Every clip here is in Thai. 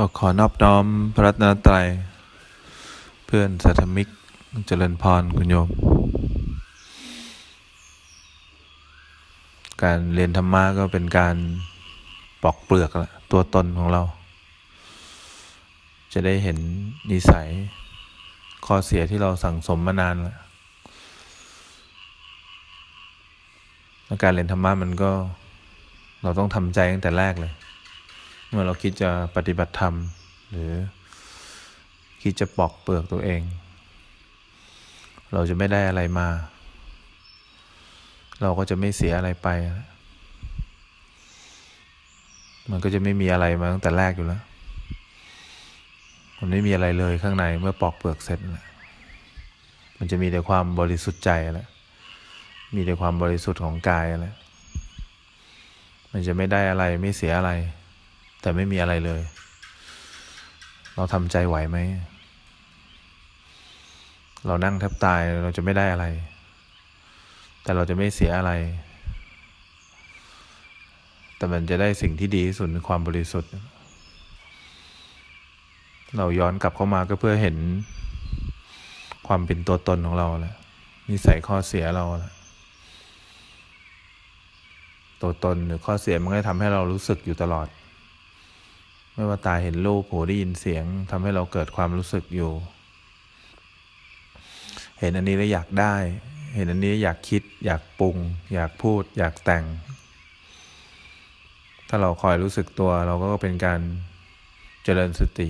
ก็ขอนอบน้อมพระรัตนตรัย เพื่อนสัทมิกเจริญพรคุณโยม การเรียนธรรมะก็เป็นการปอกเปลือกละตัวตนของเรา จะได้เห็นนิสัยข้อเสียที่เราสั่งสมมานานแล้วแล้วการเรียนธรรมะมันก็เราต้องทำใจตั้งแต่แรกเลย เมื่อเราคิดจะปฏิบัติธรรม หรือคิดจะปอกเปลือกตัวเอง เราจะไม่ได้อะไรมา เราก็จะไม่เสียอะไรไป มันก็จะไม่มีอะไรมาตั้งแต่แรกอยู่แล้ว มันไม่มีอะไรเลยข้างในเมื่อปอกเปลือกเสร็จมันจะมีแต่ความบริสุทธิ์ใจแล้ว มีแต่ความบริสุทธิ์ของกายแล้ว มันจะไม่ได้อะไรไม่เสียอะไร แต่ไม่มีอะไรเลย เราทำใจไหวไหม เรานั่งแทบตายเราจะไม่ได้อะไร แต่เราจะไม่เสียอะไร แต่มันจะได้สิ่งที่ดีที่สุดความบริสุทธิ์ เราย้อนกลับเข้ามาก็เพื่อเห็นความเป็นตัวตนของเราแหละนิสัยข้อเสียเราแหละตัวตนหรือข้อเสียมันก็ทำให้เรารู้สึกอยู่ตลอด ไม่ว่าตาเห็นรูปหูได้ยินเสียงทำให้เราเกิดความรู้สึกอยู่ เห็นอันนี้แล้วอยากได้ เห็นอันนี้อยากคิด อยากปรุง อยากพูด อยากแต่ง ถ้าเราคอยรู้สึกตัวเราก็เป็นการเจริญสติ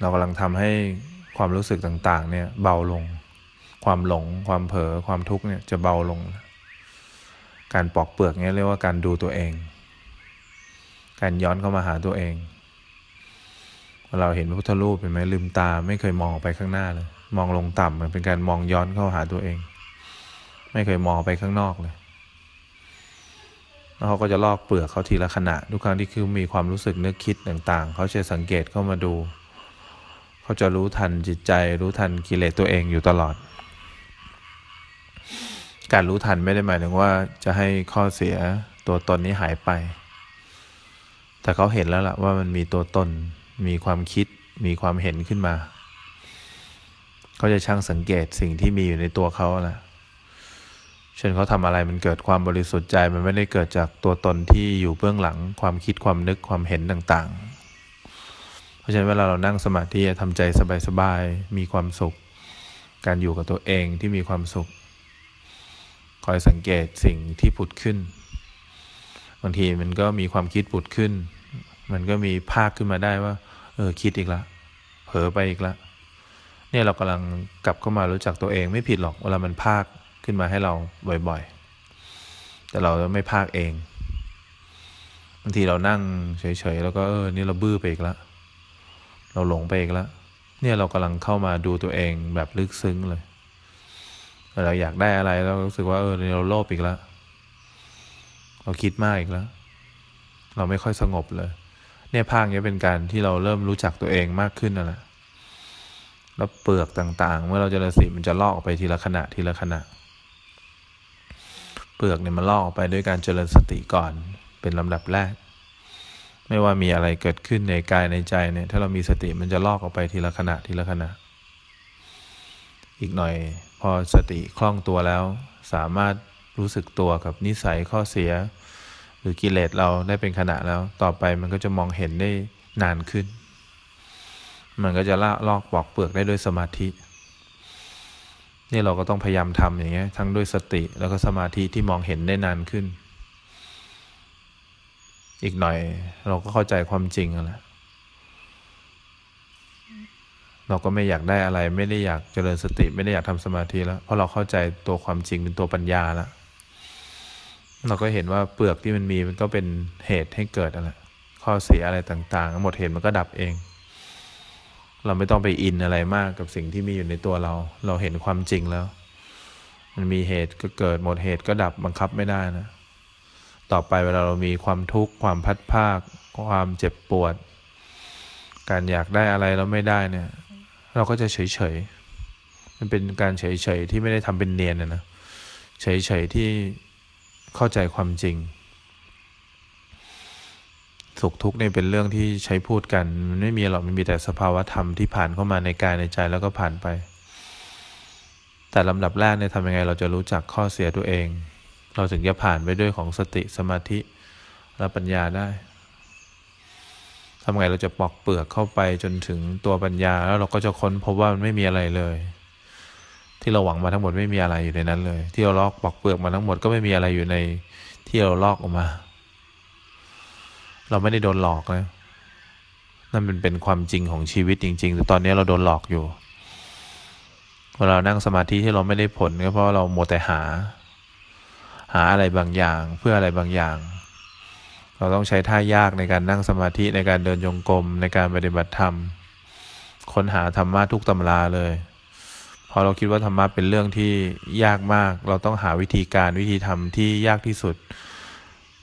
เรากำลังทำให้ความรู้สึกต่าง ๆ เนี่ยเบาลง ความหลง ความเผลอ ความทุกข์เนี่ยจะเบาลง การปอกเปลือกเนี่ยเรียกว่าการดูตัวเอง การย้อนเข้ามาหาตัวเอง เราเห็นพระพุทธรูปเป็นไหมลืมตาไม่เคยมองไปข้างหน้าเลย มองลงต่ำมันเป็นการมองย้อนเข้าหาตัวเอง ไม่เคยมองไปข้างนอกเลยแล้วเขาก็จะลอกเปลือกเขาทีละขณะ ทุกครั้งที่คือมีความรู้สึกนึกคิดต่างๆ เขาจะสังเกตเข้ามาดู เขาจะรู้ทันจิตใจ รู้ทันกิเลสตัวเองอยู่ตลอด การรู้ทันไม่ได้หมายถึงว่าจะให้ข้อเสียตัวตนนี้หายไป แต่เขาเห็นแล้วล่ะว่ามันมีตัวตน มีความคิด มีความเห็นขึ้นมา เขาจะช่างสังเกตสิ่งที่มีอยู่ในตัวเขาแหละเช่นเขาทำอะไรมันเกิดความบริสุทธิ์ใจ มันไม่ได้เกิดจากตัวตนที่อยู่เบื้องหลัง ความคิดความนึกความเห็นต่างๆ เพราะฉะนั้นเวลาเรานั่งสมาธิทำใจสบายๆ มีความสุข การอยู่กับตัวเองที่มีความสุข คอยสังเกตสิ่งที่ผุดขึ้น บางทีมันก็มีความคิดผุดขึ้น มันก็มีภาคขึ้นมาได้ว่า เออคิดอีกละเผลอไปอีกละเนี่ยเรากำลังกลับเข้ามารู้จักตัวเองไม่ผิดหรอกเวลามันภาคขึ้นมาให้เราบ่อยๆ แต่เราไม่ภาคเองบางทีเรานั่งเฉยๆแล้วก็เออนี่เราบื้อไปอีกล้วเราหลงไปอีกล้วเนี่ยเรากำลังเข้ามาดูตัวเองแบบลึกซึ้งเลยเราอยากได้อะไรเรารู้สึกว่าเออเราโลภอีกแล้วเราคิดมากอีกแล้ว เราไม่ค่อยสงบเลย เนี่ยภาคนี้เป็นการที่เราเริ่มรู้จักตัวเองมากขึ้นนั่นแหละแล้วเปลือกต่างๆ เมื่อเราเจริญสติมันจะลอกออกไปทีละขณะทีละขณะ เปลือกเนี่ยมันลอกออกไปด้วยการเจริญสติก่อนเป็นลำดับแรก ไม่ว่ามีอะไรเกิดขึ้นในกายในใจเนี่ย ถ้าเรามีสติมันจะลอกออกไปทีละขณะทีละขณะ อีกหน่อยพอสติคล่องตัวแล้ว สามารถรู้สึกตัวกับนิสัยข้อเสีย หรือกิเลสเราได้เป็นขณะแล้ว ต่อไปมันก็จะมองเห็นได้นานขึ้น มันก็จะละลอกปอกเปลือกได้ด้วยสมาธิ นี่เราก็ต้องพยายามทำอย่างเงี้ยทั้งด้วยสติแล้วก็สมาธิที่มองเห็นได้นานขึ้น อีกหน่อยเราก็เข้าใจความจริงแล้วเราก็ไม่อยากได้อะไร ไม่ได้อยากเจริญสติ ไม่ได้อยากทำสมาธิแล้ว เพราะเราเข้าใจตัวความจริงเป็นตัวปัญญาแล้ว เราก็เห็นว่าเปลือกที่มันมีมันก็เป็นเหตุให้เกิดอะไรข้อเสียอะไรต่างๆ หมดเหตุมันก็ดับเอง เราไม่ต้องไปอินอะไรมากกับสิ่งที่มีอยู่ในตัวเรา เราเห็นความจริงแล้ว มันมีเหตุก็เกิดหมดเหตุก็ดับบังคับไม่ได้นะ ต่อไปเวลาเรามีความทุกข์ความพัดภาค ความเจ็บปวด การอยากได้อะไรแล้วไม่ได้เนี่ย เราก็จะเฉยๆมันเป็นการเฉยๆที่ไม่ได้ทำเป็นเนียนนะนะเฉยๆที่ เข้าใจความจริง สุขทุกข์เนี่ยเป็นเรื่องที่ใช้พูดกันมันไม่มีหรอกมันมีแต่สภาวะธรรมที่ผ่านเข้ามาในกายในใจแล้วก็ผ่านไป แต่ลำดับแรกเนี่ยทำยังไงเราจะรู้จักข้อเสียตัวเอง เราถึงจะผ่านไปด้วยของสติสมาธิและปัญญาได้ทำไงเราจะปอกเปลือกเข้าไปจนถึงตัวปัญญาแล้วเราก็จะค้นพบว่ามันไม่มีอะไรเลย ที่เราหวังมาทั้งหมดไม่มีอะไรอยู่ในนั้นเลย ที่เราลอกปอกเปลือกมาทั้งหมดก็ไม่มีอะไรอยู่ในที่เราลอกออกมา เราไม่ได้โดนหลอกนะนั่นเป็นเป็นความจริงของชีวิตจริง ๆ แต่ตอนนี้เราโดนหลอกอยู่เวลานั่งสมาธิที่เราไม่ได้ผลก็เพราะเราโมแต่หา หาอะไรบางอย่างเพื่ออะไรบางอย่าง เราต้องใช้ท่ายากในการนั่งสมาธิในการเดินยงกรมในการปฏิบัติธรรม ค้นหาธรรมะทุกตำราเลย พอเราคิดว่าธรรมะเป็นเรื่องที่ยากมาก เราต้องหาวิธีการวิธีทำที่ยากที่สุด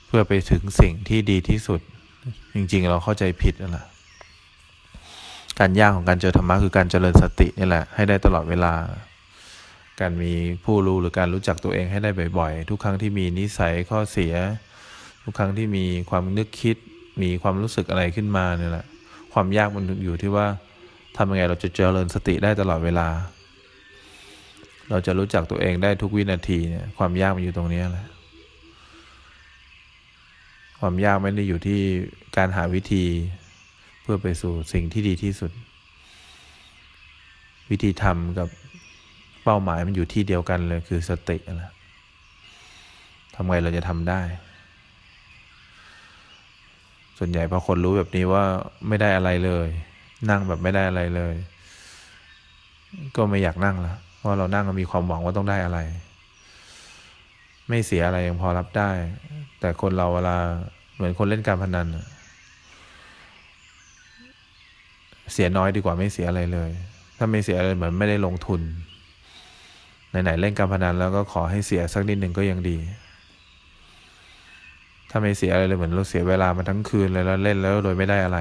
เพื่อไปถึงสิ่งที่ดีที่สุด จริง ๆ เราเข้าใจผิดนั่นแหละการยากของการเจอธรรมะคือการเจริญสตินี่แหละให้ได้ตลอดเวลา การมีผู้รู้หรือการรู้จักตัวเองให้ได้บ่อย ๆ ทุกครั้งที่มีนิสัยข้อเสีย ทุกครั้งที่มีความนึกคิด มีความรู้สึกอะไรขึ้นมาเนี่ยแหละความยากมันอยู่ที่ว่าทำยังไงเราจะเจริญสติได้ตลอดเวลา เราจะรู้จักตัวเองได้ทุกวินาทีเนี่ยความยากมันอยู่ตรงนี้แหละความยากไม่ได้อยู่ที่การหาวิธีเพื่อไปสู่สิ่งที่ดีที่สุด วิธีทำกับเป้าหมายมันอยู่ที่เดียวกันเลยคือสติแหละทำไงเราจะทำได้ ส่วนใหญ่พอคนรู้แบบนี้ว่าไม่ได้อะไรเลย นั่งแบบไม่ได้อะไรเลย ก็ไม่อยากนั่งละ เพราเรานั่งมีความหวังว่าต้องได้อะไร ไม่เสียอะไรยังพอรับได้ แต่คนเราเวลาเหมือนคนเล่นการพนันเสียน้อยดีกว่าไม่เสียอะไรเลย ถ้าไม่เสียอะไรเหมือนไม่ได้ลงทุนไหนๆเล่นการพนันแล้วก็ขอให้เสียสักนิดหนึ่งก็ยังดี ถ้าไม่เสียอะไรเลยเหมือนเราเสียเวลามาทั้งคืนเลยแล้วเล่นแล้วโดยไม่ได้อะไร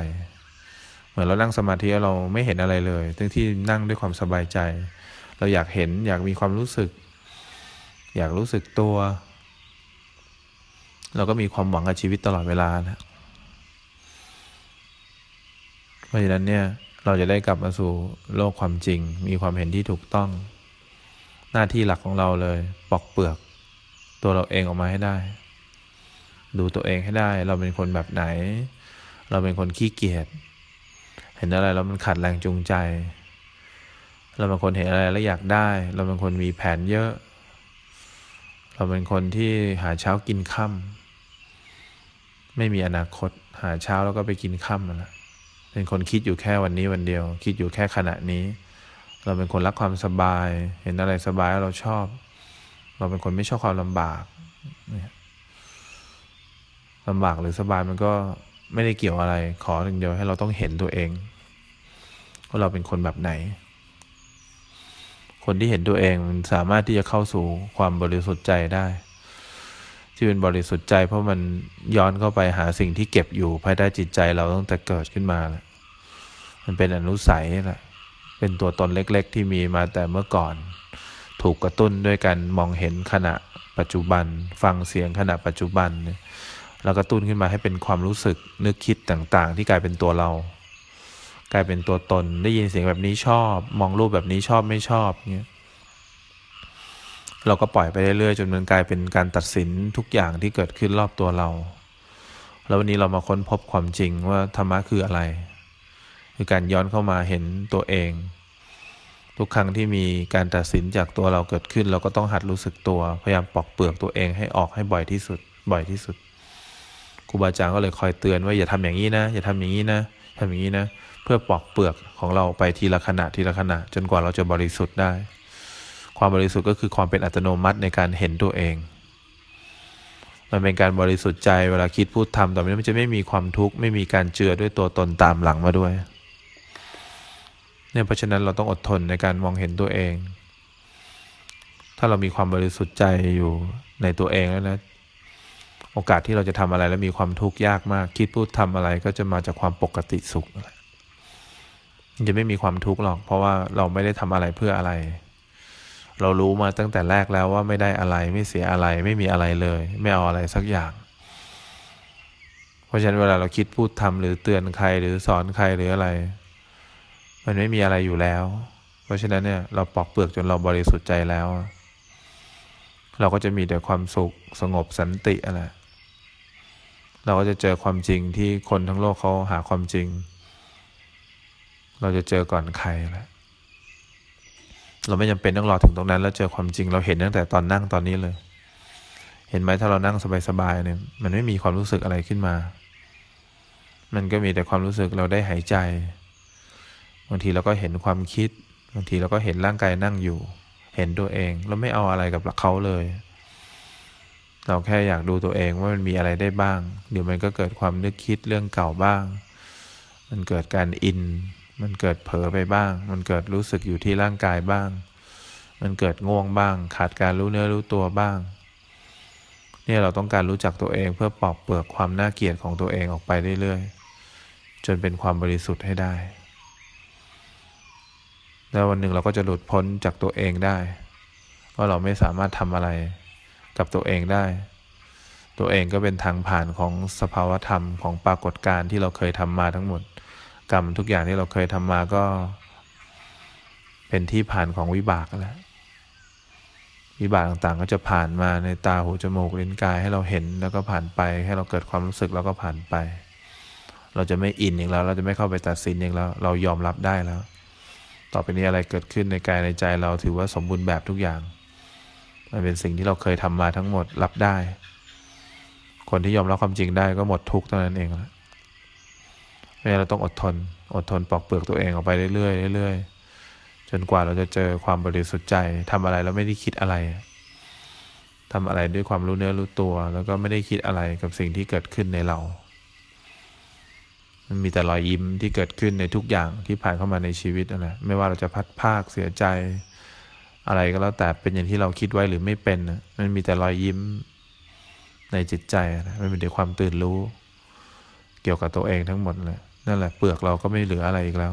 เหมือนเรานั่งสมาธิเราไม่เห็นอะไรเลยทั้งที่นั่งด้วยความสบายใจ เราอยากเห็นอยากมีความรู้สึก อยากรู้สึกตัว เราก็มีความหวังกับชีวิตตลอดเวลานะเพราะฉะนั้นเนี่ยเราจะได้กลับมาสู่โลกความจริง มีความเห็นที่ถูกต้อง หน้าที่หลักของเราเลย ปอกเปลือก ตัวเราเองออกมาให้ได้ ดูตัวเองให้ได้ เราเป็นคนแบบไหน เราเป็นคนขี้เกียจเห็นอะไรแล้วมันขัดแรงจูงใจ เราเป็นคนเห็นอะไรแล้วอยากได้ เราเป็นคนมีแผนเยอะ เราเป็นคนที่หาเช้ากินค่ำไม่มีอนาคต หาเช้าแล้วก็ไปกินค่ำนั่นแหละเป็นคนคิดอยู่แค่วันนี้วันเดียว คิดอยู่แค่ขณะนี้ เราเป็นคนรักความสบาย เห็นอะไรสบายเราชอบ เราเป็นคนไม่ชอบความลำบากลำบากหรือสบายมันก็ไม่ได้เกี่ยวอะไร ขอหนึ่งเดียวให้เราต้องเห็นตัวเองว่าเราเป็นคนแบบไหน คนที่เห็นตัวเองมันสามารถที่จะเข้าสู่ความบริสุทธิ์ใจได้ที่เป็นบริสุทธิ์ใจ เพราะมันย้อนเข้าไปหาสิ่งที่เก็บอยู่ภายใต้จิตใจเราตั้งแต่เกิดขึ้นมาแล้วมันเป็นอนุสัยแหละเป็นตัวตนเล็ก ๆ ที่มีมาแต่เมื่อก่อน ถูกกระตุ้นด้วยการมองเห็นขณะปัจจุบัน ฟังเสียงขณะปัจจุบันแล้วกระตุ้นขึ้นมาให้เป็นความรู้สึกนึกคิดต่าง ๆ ที่กลายเป็นตัวเรา กลายเป็นตัวตน ได้ยินเสียงแบบนี้ชอบ มองรูปแบบนี้ชอบไม่ชอบเงี้ยเราก็ปล่อยไปเรื่อยๆจนมันกลายเป็นการตัดสินทุกอย่างที่เกิดขึ้นรอบตัวเรา แล้ววันนี้เรามาค้นพบความจริงว่าธรรมะคืออะไร คือการย้อนเข้ามาเห็นตัวเอง ทุกครั้งที่มีการตัดสินจากตัวเราเกิดขึ้น เราก็ต้องหัดรู้สึกตัว พยายามปอกเปลือกตัวเองให้ออกให้บ่อยที่สุด บ่อยที่สุดครูบาอาจารย์ก็เลยคอยเตือนว่าอย่าทำอย่างนี้นะ อย่าทำอย่างนี้นะทำอย่างนี้นะ เพื่อปอกเปลือกของเราไปทีละขณะทีละขณะ จนกว่าเราจะบริสุทธิ์ได้ ความบริสุทธิ์ก็คือความเป็นอัตโนมัติในการเห็นตัวเอง มันเป็นการบริสุทธิ์ใจเวลาคิดพูดทำต่อไปนี้มันจะไม่มีความทุกข์ไม่มีการเจือด้วยตัวตนตามหลังมาด้วยเนี่ยเพราะฉะนั้นเราต้องอดทนในการมองเห็นตัวเอง ถ้าเรามีความบริสุทธิ์ใจอยู่ในตัวเองแล้วนะโอกาสที่เราจะทำอะไรแล้วมีความทุกข์ยากมาก คิดพูดทำอะไรก็จะมาจากความปกติสุข จะไม่มีความทุกข์หรอก เพราะว่าเราไม่ได้ทำอะไรเพื่ออะไร เรารู้มาตั้งแต่แรกแล้วว่าไม่ได้อะไรไม่เสียอะไรไม่มีอะไรเลย ไม่เอาอะไรสักอย่าง เพราะฉะนั้นเวลาเราคิดพูดทำหรือเตือนใครหรือสอนใครหรืออะไร มันไม่มีอะไรอยู่แล้ว เพราะฉะนั้นเนี่ยเราปอกเปลือกจนเราบริสุทธิ์ใจแล้ว เราก็จะมีแต่ความสุขสงบสันติอะไรเราก็จะเจอความจริงที่คนทั้งโลกเขาหาความจริง เราจะเจอก่อนใครแหละเราไม่จำเป็นต้องรอถึงตรงนั้น แล้วเจอความจริงเราเห็นตั้งแต่ตอนนั่งตอนนี้เลย เห็นไหมถ้าเรานั่งสบายๆเนี่ยมันไม่มีความรู้สึกอะไรขึ้นมา มันก็มีแต่ความรู้สึกเราได้หายใจ บางทีเราก็เห็นความคิด บางทีเราก็เห็นร่างกายนั่งอยู่ เห็นตัวเองเราไม่เอาอะไรกับเขาเลย เราแค่อยากดูตัวเองว่ามันมีอะไรได้บ้าง เดี๋ยวมันก็เกิดความนึกคิดเรื่องเก่าบ้าง มันเกิดการอิน มันเกิดเผลอไปบ้าง มันเกิดรู้สึกอยู่ที่ร่างกายบ้าง มันเกิดง่วงบ้าง ขาดการรู้เนื้อรู้ตัวบ้าง เนี่ยเราต้องการรู้จักตัวเองเพื่อปอกเปลือกความน่าเกลียดของตัวเองออกไปเรื่อยๆ จนเป็นความบริสุทธิ์ให้ได้ แล้ววันหนึ่งเราก็จะหลุดพ้นจากตัวเองได้ ว่าเราไม่สามารถทำอะไรกับตัวเองได้ ตัวเองก็เป็นทางผ่านของสภาวธรรมของปรากฏการณ์ที่เราเคยทำมาทั้งหมด กรรมทุกอย่างที่เราเคยทำมาก็ เป็นที่ผ่านของวิบากแล้ววิบากต่างๆ ก็จะผ่านมาในตาหูจมูกลิ้นกายให้เราเห็นแล้วก็ผ่านไป ให้เราเกิดความรู้สึกแล้วก็ผ่านไป เราจะไม่อินอย่างแล้ว เราจะไม่เข้าไปตัดสินอย่างแล้ว เรายอมรับได้แล้ว ต่อไปนี้อะไรเกิดขึ้นในกายในใจเราถือว่าสมบูรณ์แบบทุกอย่าง มันเป็นสิ่งที่เราเคยทำมาทั้งหมดรับได้ คนที่ยอมรับความจริงได้ก็หมดทุกข์เท่านั้นเองแล้ว เราต้องอดทน อดทนปอกเปลือกตัวเองออกไปเรื่อยๆเรื่อยๆจนกว่าเราจะเจอความบริสุทธิ์ใจทำอะไรแล้วไม่ได้คิดอะไรทำอะไรด้วยความรู้เนื้อรู้ตัว แล้วก็ไม่ได้คิดอะไรกับสิ่งที่เกิดขึ้นในเรา มันมีแต่รอยยิ้มที่เกิดขึ้นในทุกอย่างที่ผ่านเข้ามาในชีวิตนะไม่ว่าเราจะพัดภาคเสียใจ อะไรก็แล้วแต่เป็นอย่างที่เราคิดไว้หรือไม่เป็นมันมีแต่รอยยิ้มในจิตใจนะมันมีแต่ความตื่นรู้ เกี่ยวกับตัวเองทั้งหมดเลย นั่นแหละเปลือกเราก็ไม่เหลืออะไรอีกแล้ว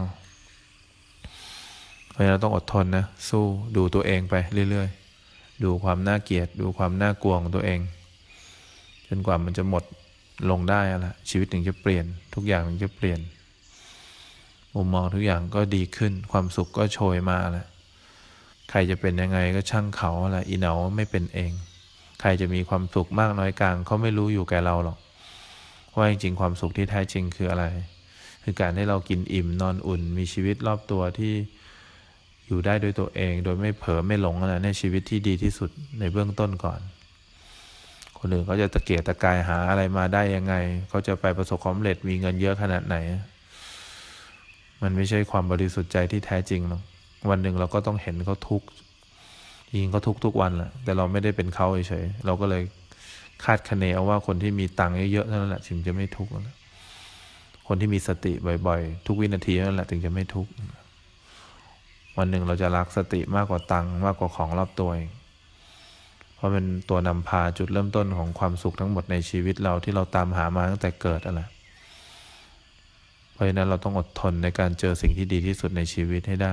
เพราะฉะนั้นเราต้องอดทนนะ สู้ดูตัวเองไปเรื่อยๆ ดูความน่าเกลียด ดูความน่ากลัวของตัวเอง จนกว่ามันจะหมดลงได้ละชีวิตถึงจะเปลี่ยน ทุกอย่างถึงจะเปลี่ยนมุมมองทุกอย่างก็ดีขึ้น ความสุขก็โชยมาแล้วใครจะเป็นยังไงก็ช่างเขาอะไรอีเหนาไม่เป็นเอง ใครจะมีความสุขมากน้อยกลางเขาไม่รู้อยู่แก่เราหรอกว่าจริงๆความสุขที่แท้จริงคืออะไร คือการให้เรากินอิ่มนอนอุ่น มีชีวิตรอบตัวที่อยู่ได้ด้วยตัวเอง โดยไม่เผลอไม่หลงนะในชีวิตที่ดีที่สุดในเบื้องต้นก่อน คนอื่นเขาจะตะเกียกตะกายหาอะไรมาได้ยังไงเขาจะไปประสบความสำเร็จมีเงินเยอะขนาดไหน มันไม่ใช่ความบริสุทธิ์ใจที่แท้จริงหรอกวันหนึ่งเราก็ต้องเห็นเขาทุกข์ยิงเขาทุกทุกวันแหละแต่เราไม่ได้เป็นเขาเฉยเราก็เลยคาดคะเนเอาว่าคนที่มีตังค์เยอะๆนั้นแหละถึงจะไม่ทุกข์แล้ว คนที่มีสติบ่อยๆ ทุกวินาทีนั่นแหละถึงจะไม่ทุกข์วันหนึ่งเราจะรักสติมากกว่าตังมากกว่าของรอบตัวเองเพราะเป็นตัวนำพาจุดเริ่มต้นของความสุขทั้งหมดในชีวิตเราที่เราตามหามาตั้งแต่เกิดอะไรเพราะฉะนั้นเราต้องอดทนในการเจอสิ่งที่ดีที่สุดในชีวิตให้ได้